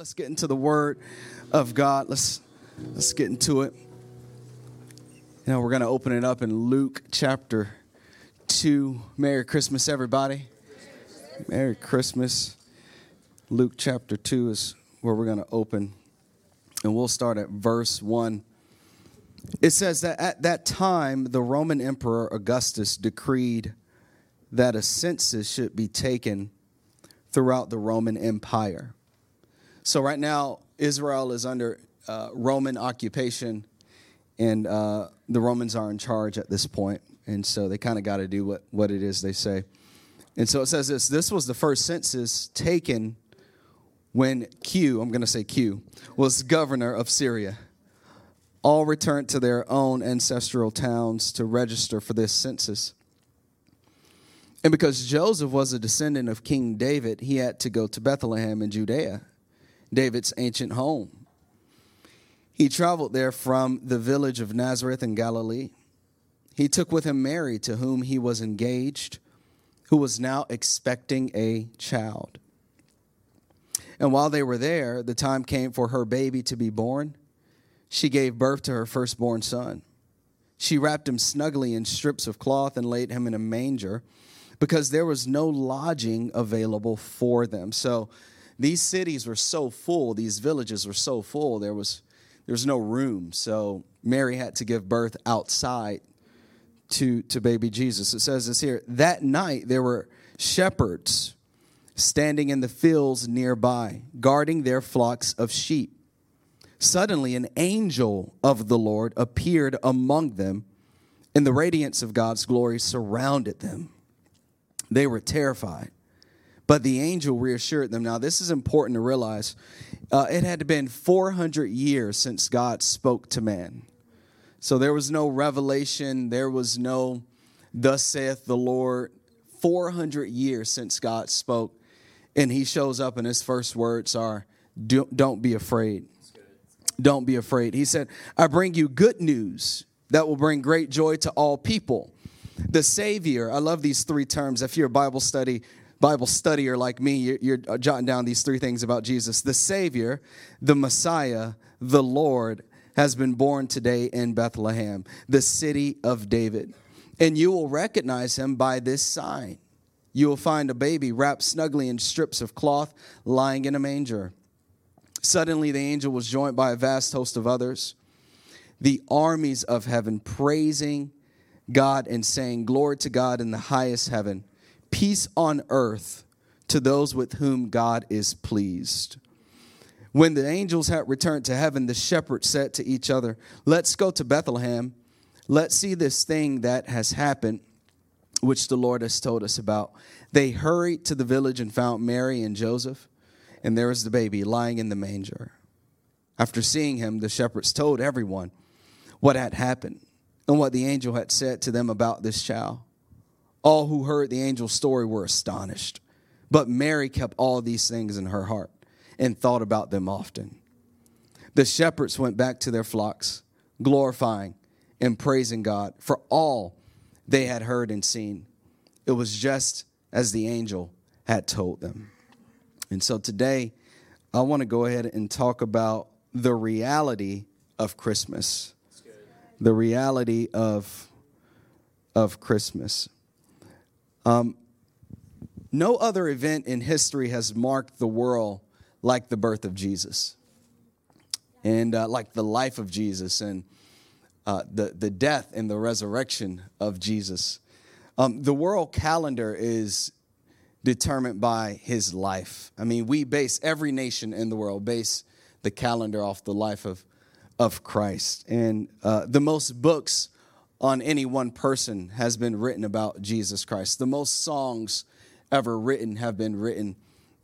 Let's get into the Word of God. Let's let's get into it. You know, we're going to open it up in Luke chapter two. Merry Christmas, everybody. Merry Christmas. Luke chapter two is where we're going to open, and we'll start at verse one. It says that at that time, the Roman Emperor Augustus decreed that a census should be taken throughout the Roman Empire. So, right now, Israel is under uh, Roman occupation, and uh, the Romans are in charge at this point. And so they kind of got to do what, what it is they say. And so it says this this was the first census taken when Q, I'm going to say Q, was governor of Syria. All returned to their own ancestral towns to register for this census. And because Joseph was a descendant of King David, he had to go to Bethlehem in Judea, David's ancient home. He traveled there from the village of Nazareth in Galilee. He took with him Mary, to whom he was engaged, who was now expecting a child. And while they were there, the time came for her baby to be born. She gave birth to her firstborn son. She wrapped him snugly in strips of cloth and laid him in a manger because there was no lodging available for them. So these cities were so full, these villages were so full, there was there was no room. So Mary had to give birth outside to to baby Jesus. It says this here, that night there were shepherds standing in the fields nearby, guarding their flocks of sheep. Suddenly an angel of the Lord appeared among them, and the radiance of God's glory surrounded them. They were terrified. But the angel reassured them. Now, this is important to realize. Uh, it had been 400 years since God spoke to man. So there was no revelation, there was no, thus saith the Lord. 400 years since God spoke. And he shows up, and his first words are, Don't be afraid. Don't be afraid. He said, I bring you good news that will bring great joy to all people. The Savior, I love these three terms. If you're a Bible study, Bible studier like me, you're, you're jotting down these three things about Jesus. The Savior, the Messiah, the Lord has been born today in Bethlehem, the city of David. And you will recognize him by this sign. You will find a baby wrapped snugly in strips of cloth lying in a manger. Suddenly, the angel was joined by a vast host of others, the armies of heaven, praising God and saying, Glory to God in the highest heaven, peace on earth to those with whom God is pleased. When the angels had returned to heaven, the shepherds said to each other, Let's go to Bethlehem. Let's see this thing that has happened, which the Lord has told us about. They hurried to the village and found Mary and Joseph, and there was the baby lying in the manger. After seeing him, the shepherds told everyone what had happened and what the angel had said to them about this child. All who heard the angel's story were astonished. But Mary kept all these things in her heart and thought about them often. The shepherds went back to their flocks, glorifying and praising God for all they had heard and seen. It was just as the angel had told them. And so today, I want to go ahead and talk about the reality of Christmas the reality of, of Christmas. Um, no other event in history has marked the world like the birth of Jesus and uh, like the life of Jesus and uh, the, the death and the resurrection of Jesus. Um, the world calendar is determined by his life. I mean, we base every nation in the world base the calendar off the life of of Christ. And uh, the most books on any one person has been written about Jesus Christ. The most songs ever written have been written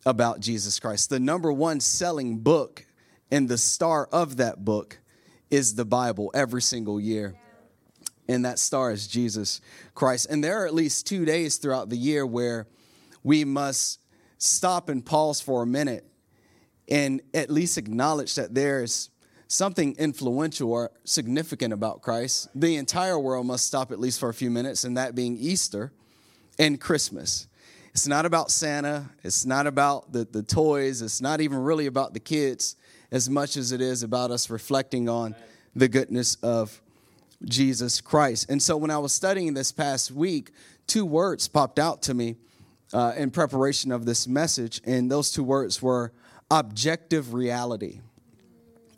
about Jesus Christ. The number one selling book and the star of that book is the Bible every single year. And that star is Jesus Christ. And there are at least two days throughout the year where we must stop and pause for a minute and at least acknowledge that there's something influential or significant about Christ, the entire world must stop at least for a few minutes, and that being Easter and Christmas. It's not about Santa. It's not about the, the toys. It's not even really about the kids as much as it is about us reflecting on the goodness of Jesus Christ. And so when I was studying this past week, two words popped out to me uh, in preparation of this message, and those two words were objective reality.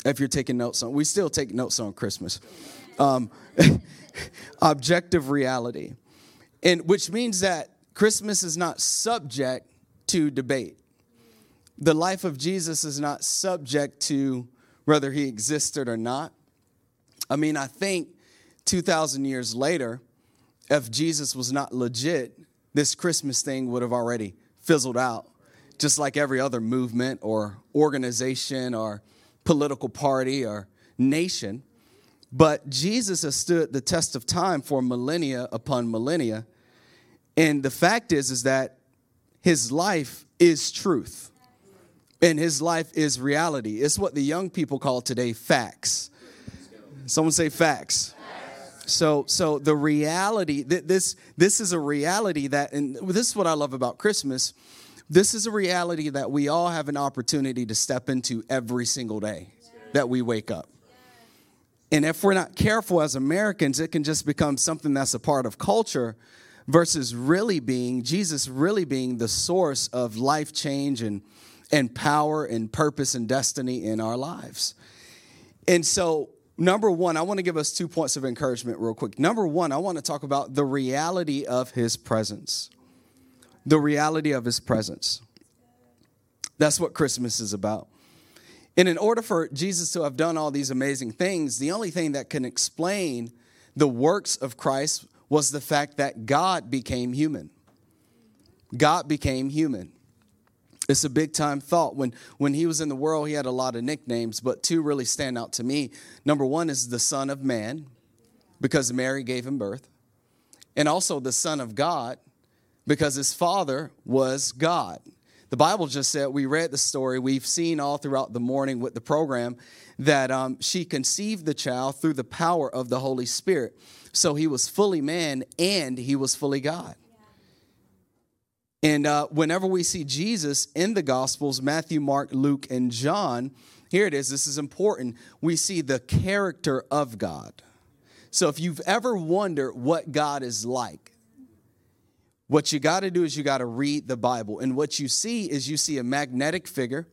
If you're taking notes on, we still take notes on Christmas. Um, objective reality, and which means that Christmas is not subject to debate. The life of Jesus is not subject to whether he existed or not. I mean, I think 2,000 years later, if Jesus was not legit, this Christmas thing would have already fizzled out, just like every other movement or organization or political party or nation. But Jesus has stood the test of time for millennia upon millennia. And the fact is, is that his life is truth. And his life is reality. It's what the young people call today facts. Someone say facts. So, so the reality this this is a reality that, and this is what I love about Christmas. This is a reality that we all have an opportunity to step into every single day that we wake up. And if we're not careful as Americans, it can just become something that's a part of culture versus really being Jesus really being the source of life change and and power and purpose and destiny in our lives. And so Number one, I want to give us two points of encouragement real quick. Number one, I want to talk about the reality of his presence. The reality of his presence. That's what Christmas is about. And in order for Jesus to have done all these amazing things, the only thing that can explain the works of Christ was the fact that God became human. God became human. It's a big time thought. When, when he was in the world, he had a lot of nicknames, but two really stand out to me. Number one is the Son of Man, because Mary gave him birth, and also the Son of God, because his father was God. The Bible just said, we read the story, we've seen all throughout the morning with the program that um, she conceived the child through the power of the Holy Spirit. So he was fully man and he was fully God. And uh, whenever we see Jesus in the Gospels, Matthew, Mark, Luke, and John, here it is, this is important. We see the character of God. So if you've ever wondered what God is like, what you got to do is you got to read the Bible. And what you see is you see a magnetic figure,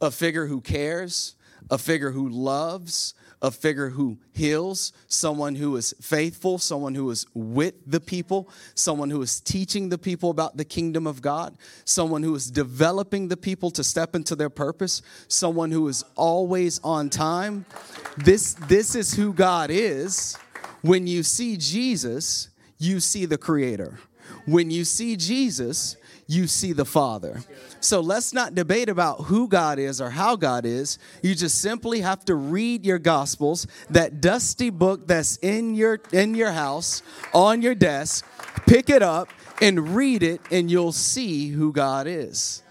a figure who cares, a figure who loves, a figure who heals, someone who is faithful, someone who is with the people, someone who is teaching the people about the kingdom of God, someone who is developing the people to step into their purpose, someone who is always on time. This, this is who God is. When you see Jesus, you see the Creator. When you see Jesus, you see the Father. So let's not debate about who God is or how God is. You just simply have to read your gospels, that dusty book that's in your in your house, on your desk, pick it up and read it and you'll see who God is.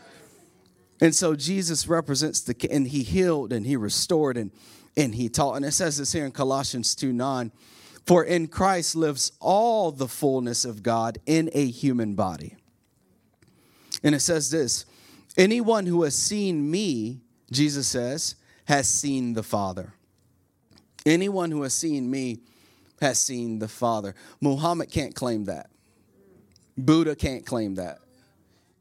And so Jesus represents the and he healed and he restored and and he taught. And it says this here in Colossians 2 9. For in Christ lives all the fullness of God in a human body. And it says this Anyone who has seen me, Jesus says, has seen the Father. Anyone who has seen me has seen the Father. Muhammad can't claim that. Buddha can't claim that.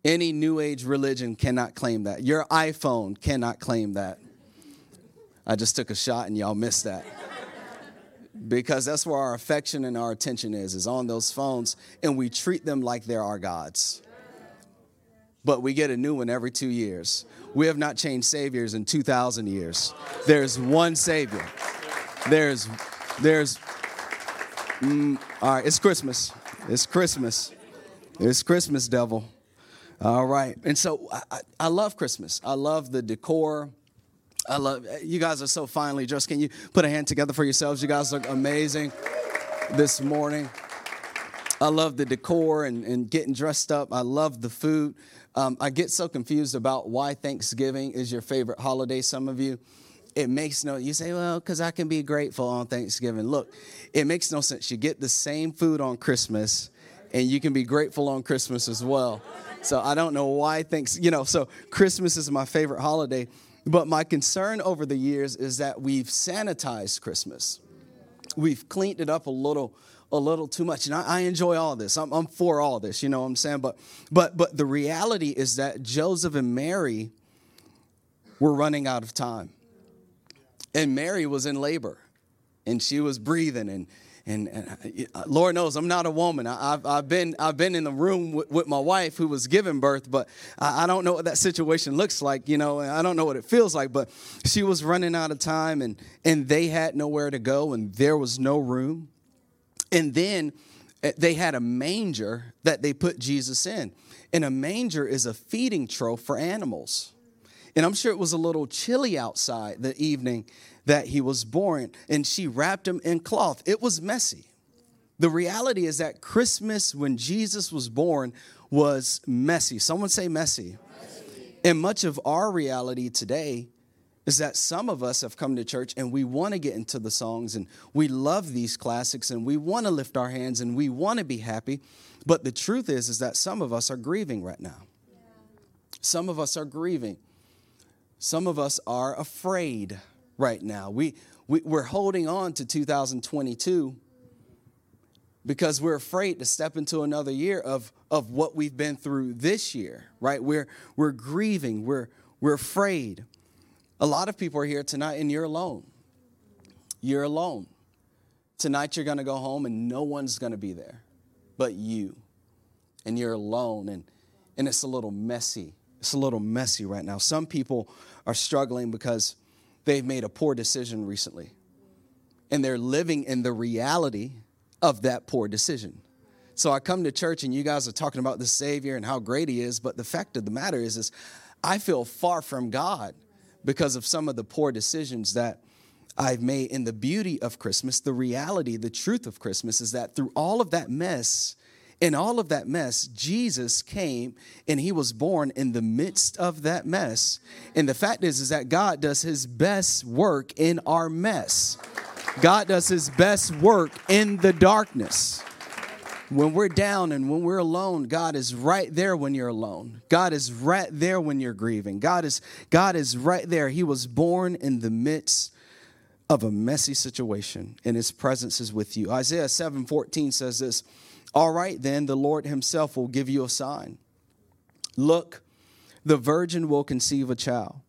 Any New Age religion cannot claim that. Your iPhone cannot claim that. I just took a shot and y'all missed that. Because that's where our affection and our attention is, is on those phones, and we treat them like they're our gods but we get a new one every two years. We have not changed saviors in 2,000 years. There's one savior. There's, there's, mm, all right, it's Christmas. It's Christmas. It's Christmas, devil. All right. And so I, I love Christmas. I love the decor. I love, you guys are so finely dressed. Can you put a hand together for yourselves? You guys look amazing this morning. I love the decor and, and getting dressed up. I love the food. Um, I get so confused about why Thanksgiving is your favorite holiday, some of you. It makes no, you say, well, because I can be grateful on Thanksgiving. Look, it makes no sense. You get the same food on Christmas and you can be grateful on Christmas as well. So I don't know why thanks, you know, so Christmas is my favorite holiday. But my concern over the years is that we've sanitized Christmas. We've cleaned it up a little a little too much. And I, I enjoy all this. I'm, I'm, for all this, you know what I'm saying? But but but the reality is that Joseph and Mary were running out of time. And Mary was in labor and she was breathing and and, and uh, Lord knows I'm not a woman. I, have I've been I've been in the room with, with my wife who was giving birth, but I, I, don't know what that situation looks like. You know, I don't know what it feels like. But she was running out of time, and and they had nowhere to go, and there was no room. And then eh, they had a manger that they put Jesus in, and a manger is a feeding trough for animals. And I'm sure it was a little chilly outside the evening that he was born, and she wrapped him in cloth. It was messy. The reality is that Christmas, when Jesus was born, was messy. Someone say messy. messy. And much of our reality today is that some of us have come to church and we want to get into the songs and we love these classics and we want to lift our hands and we want to be happy. But the truth is, is that some of us are grieving right now. Some of us are grieving. Some of us are afraid right now. We, we, we're holding on to 2022 because we're afraid to step into another year of, of what we've been through this year, right? We're, we're grieving, we're, we're afraid. A lot of people are here tonight and you're alone. You're alone. Tonight you're going to go home and no one's going to be there but you. And you're alone and, and it's a little messy. It's a little messy right now. Some people are struggling because they've made a poor decision recently. And they're living in the reality of that poor decision. So I come to church and you guys are talking about the Savior and how great He is, but the fact of the matter is, is I feel far from God because of some of the poor decisions that I've made. In the beauty of Christmas, the reality, the truth of Christmas is that through all of that mess, in all of that mess, Jesus came and he was born in the midst of that mess. And the fact is, is that God does his best work in our mess. God does his best work in the darkness. When we're down and when we're alone, God is right there when you're alone. God is right there when you're grieving. God is God is right there. He was born in the midst of a messy situation and his presence is with you. Isaiah 7:14 says this, all right, then the Lord Himself will give you a sign. Look, the virgin will conceive a child.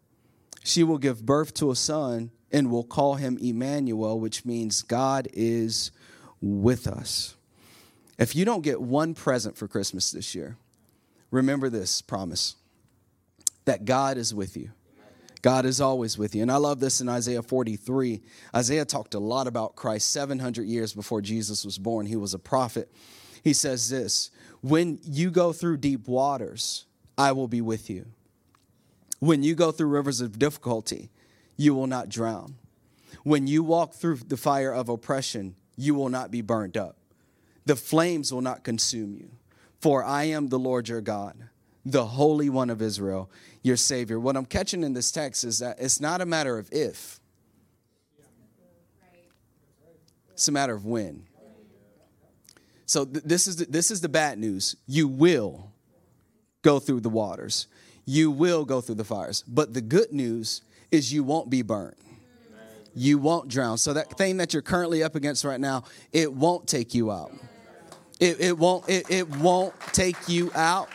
She will give birth to a son and will call him Emmanuel, which means God is with us. If you don't get one present for Christmas this year, remember this promise that God is with you. God is always with you. And I love this in Isaiah 43. Isaiah talked a lot about Christ 700 years before Jesus was born. He was a prophet he says this When you go through deep waters, I will be with you. When you go through rivers of difficulty, you will not drown. When you walk through the fire of oppression, you will not be burned up. The flames will not consume you. For I am the Lord your God, the Holy One of Israel, your Savior. What I'm catching in this text is that it's not a matter of if, it's a matter of when. So th- this is the, this is the bad news. You will go through the waters. You will go through the fires. But the good news is you won't be burnt. You won't drown. So that thing that you're currently up against right now, it won't take you out. It, it won't it, it won't take you out.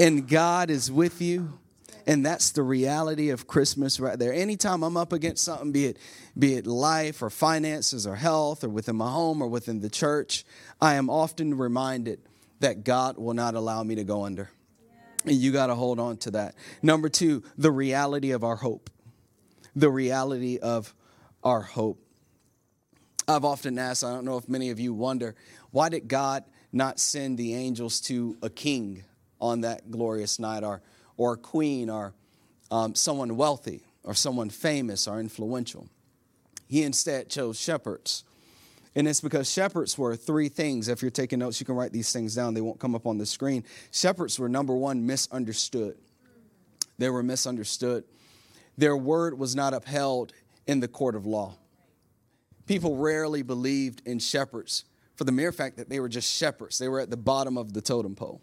And God is with you. And that's the reality of Christmas right there. Anytime I'm up against something, be it be it life or finances or health or within my home or within the church, I am often reminded that God will not allow me to go under. And you got to hold on to that. Number two, the reality of our hope. The reality of our hope. I've often asked, I don't know if many of you wonder, why did God not send the angels to a king on that glorious night or, or a queen or um, someone wealthy or someone famous or influential? He instead chose shepherds. And it's because shepherds were three things. If you're taking notes, you can write these things down. They won't come up on the screen. Shepherds were number one, misunderstood. They were misunderstood. Their word was not upheld in the court of law. People rarely believed in shepherds for the mere fact that they were just shepherds. They were at the bottom of the totem pole.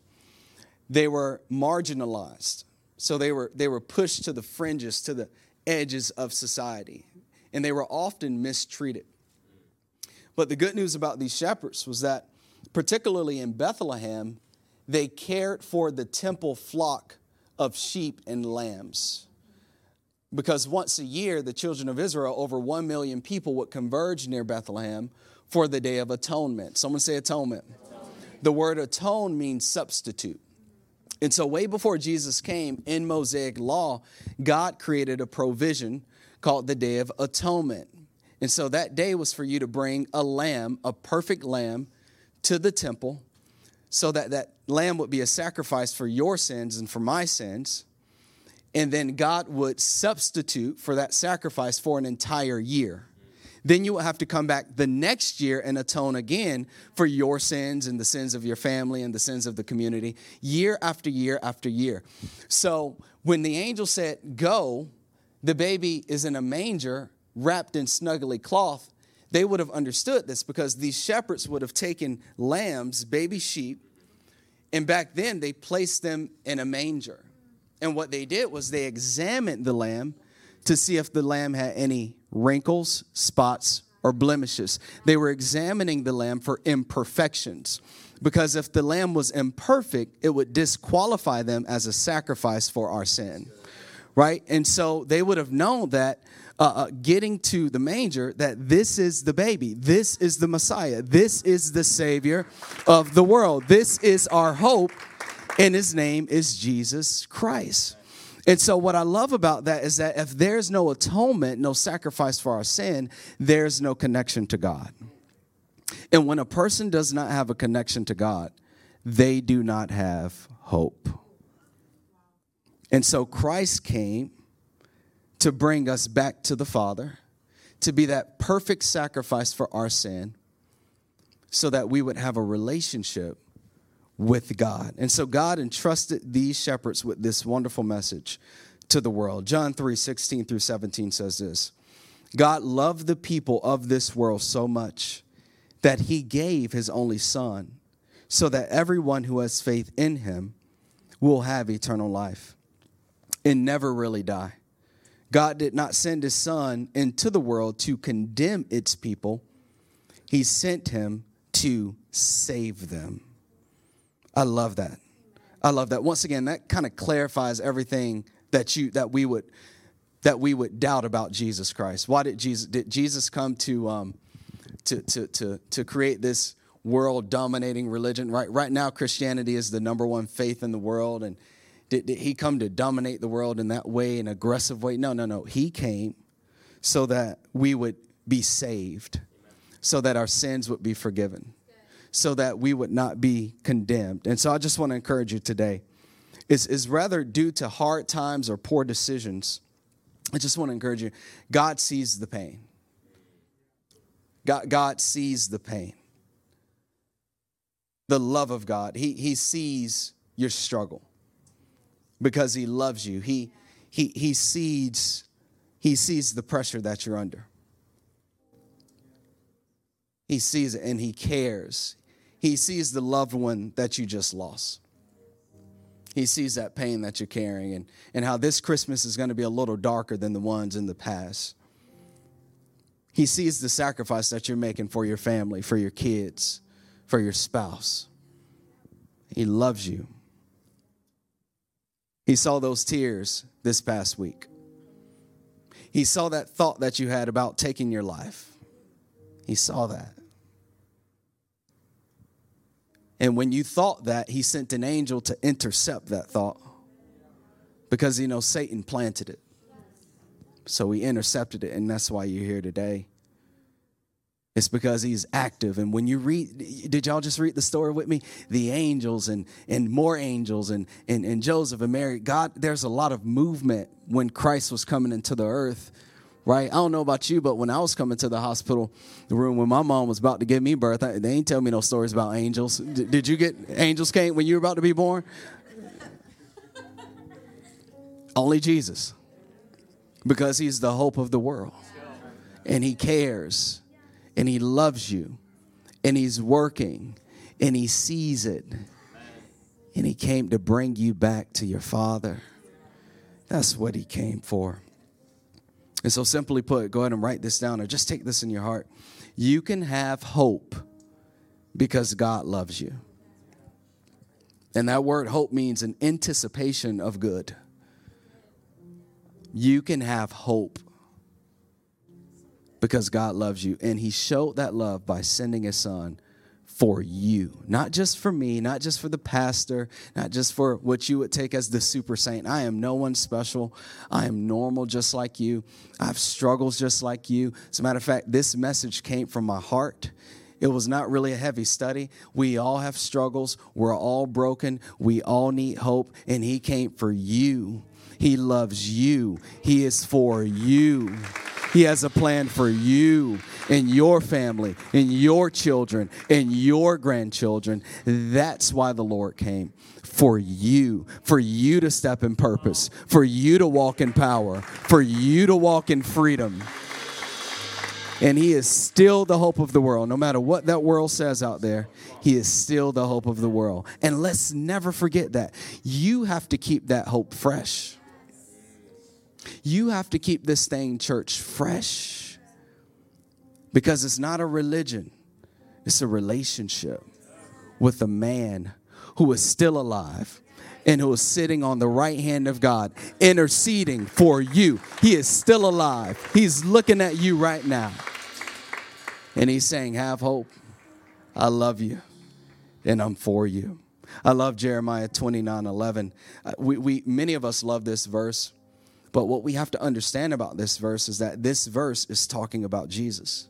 They were marginalized. So they were, they were pushed to the fringes, to the edges of society. And they were often mistreated. But the good news about these shepherds was that, particularly in Bethlehem, they cared for the temple flock of sheep and lambs. Because once a year, the children of Israel, over 1 million people, would converge near Bethlehem for the Day of Atonement. Someone say atonement. atonement. The word atone means substitute. And so, way before Jesus came in Mosaic law, God created a provision called the Day of Atonement. And so, that day was for you to bring a lamb, a perfect lamb, to the temple so that that lamb would be a sacrifice for your sins and for my sins. And then God would substitute for that sacrifice for an entire year. Then you will have to come back the next year and atone again for your sins and the sins of your family and the sins of the community, year after year after year. So when the angel said, Go, the baby is in a manger wrapped in snuggly cloth. They would have understood this because these shepherds would have taken lambs, baby sheep, and back then they placed them in a manger. And what they did was they examined the lamb to see if the lamb had any wrinkles, spots, or blemishes. They were examining the lamb for imperfections because if the lamb was imperfect, it would disqualify them as a sacrifice for our sin. Right? And so they would have known that uh, uh, getting to the manger that this is the baby, this is the Messiah, this is the Savior of the world, this is our hope, and his name is Jesus Christ. And so, what I love about that is that if there's no atonement, no sacrifice for our sin, there's no connection to God. And when a person does not have a connection to God, they do not have hope. And so, Christ came to bring us back to the Father, to be that perfect sacrifice for our sin, so that we would have a relationship with God. And so God entrusted these shepherds with this wonderful message to the world. John 3 16 through 17 says this God loved the people of this world so much that he gave his only Son, so that everyone who has faith in him will have eternal life and never really die. God did not send his Son into the world to condemn its people, he sent him to save them. I love that. I love that. Once again, that kind of clarifies everything that you that we would that we would doubt about Jesus Christ. Why did Jesus did Jesus come to um, to to to to create this world dominating religion? Right right now, Christianity is the number one faith in the world, and did, did he come to dominate the world in that way, an aggressive way? No, no, no. He came so that we would be saved, so that our sins would be forgiven so that we would not be condemned. And so I just want to encourage you today is, is rather due to hard times or poor decisions. I just want to encourage you God sees the pain. God, God sees the pain. The love of God. He, he sees your struggle because He loves you. He, he, he, sees, he sees the pressure that you're under. He sees it and He cares. He sees the loved one that you just lost. He sees that pain that you're carrying and, and how this Christmas is going to be a little darker than the ones in the past. He sees the sacrifice that you're making for your family, for your kids, for your spouse. He loves you. He saw those tears this past week. He saw that thought that you had about taking your life. He saw that. And when you thought that, he sent an angel to intercept that thought because you know Satan planted it. So he intercepted it, and that's why you're here today. It's because he's active. And when you read, did y'all just read the story with me? The angels and, and more angels and, and, and Joseph and Mary. God, there's a lot of movement when Christ was coming into the earth right? I don't know about you, but when I was coming to the hospital the room when my mom was about to give me birth, they ain't tell me no stories about angels. D- did you get angels came when you were about to be born? Only Jesus, because He's the hope of the world, and He cares, and He loves you, and He's working and He sees it. And He came to bring you back to your Father. That's what He came for. And so, simply put, go ahead and write this down or just take this in your heart. You can have hope because God loves you. And that word hope means an anticipation of good. You can have hope because God loves you. And He showed that love by sending His Son for you, not just for me, not just for the pastor, not just for what you would take as the super saint. I am no one special. I am normal just like you. I have struggles just like you. As a matter of fact, this message came from my heart. It was not really a heavy study. We all have struggles. We're all broken. We all need hope. And He came for you. He loves you. He is for you. He has a plan for you and your family and your children and your grandchildren. That's why the Lord came for you, for you to step in purpose, for you to walk in power, for you to walk in freedom. And He is still the hope of the world. No matter what that world says out there, He is still the hope of the world. And let's never forget that. You have to keep that hope fresh. You have to keep this thing, church, fresh because it's not a religion, it's a relationship with a man who is still alive and who is sitting on the right hand of God, interceding for you. He is still alive. He's looking at you right now. And he's saying, Have hope. I love you, and I'm for you. I love Jeremiah 29 11. Uh, we, we, many of us love this verse but what we have to understand about this verse is that this verse is talking about Jesus.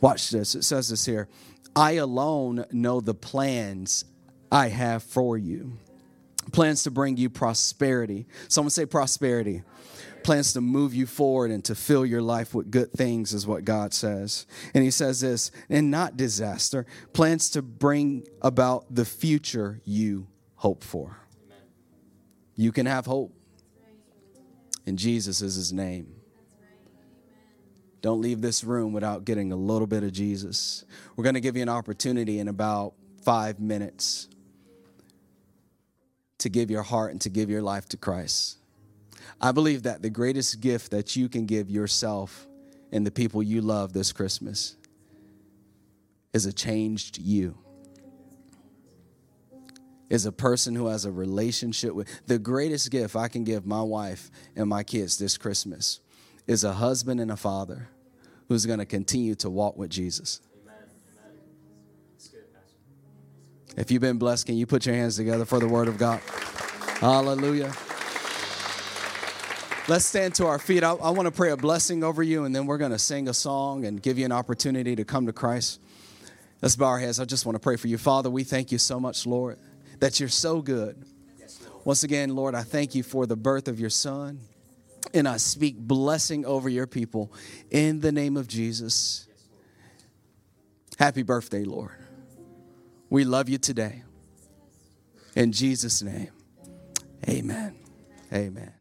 Watch this. It says this here I alone know the plans I have for you. Plans to bring you prosperity. Someone say prosperity. Plans to move you forward and to fill your life with good things, is what God says. And He says this, and not disaster. Plans to bring about the future you hope for. You can have hope and Jesus is his name. Don't leave this room without getting a little bit of Jesus. We're going to give you an opportunity in about five minutes to give your heart and to give your life to Christ. I believe that the greatest gift that you can give yourself and the people you love this Christmas is a changed you is a person who has a relationship with the greatest gift I can give my wife and my kids this Christmas is a husband and a father who's going to continue to walk with Jesus. If you've been blessed, can you put your hands together for the word of God? Hallelujah. Let's stand to our feet. I, I want to pray a blessing over you, and then we're going to sing a song and give you an opportunity to come to Christ. Let's bow our heads. I just want to pray for you. Father, we thank you so much, Lord that you're so good. Once again, Lord, I thank you for the birth of your son. And I speak blessing over your people in the name of Jesus. Happy birthday, Lord. We love you today. In Jesus' name, amen. Amen.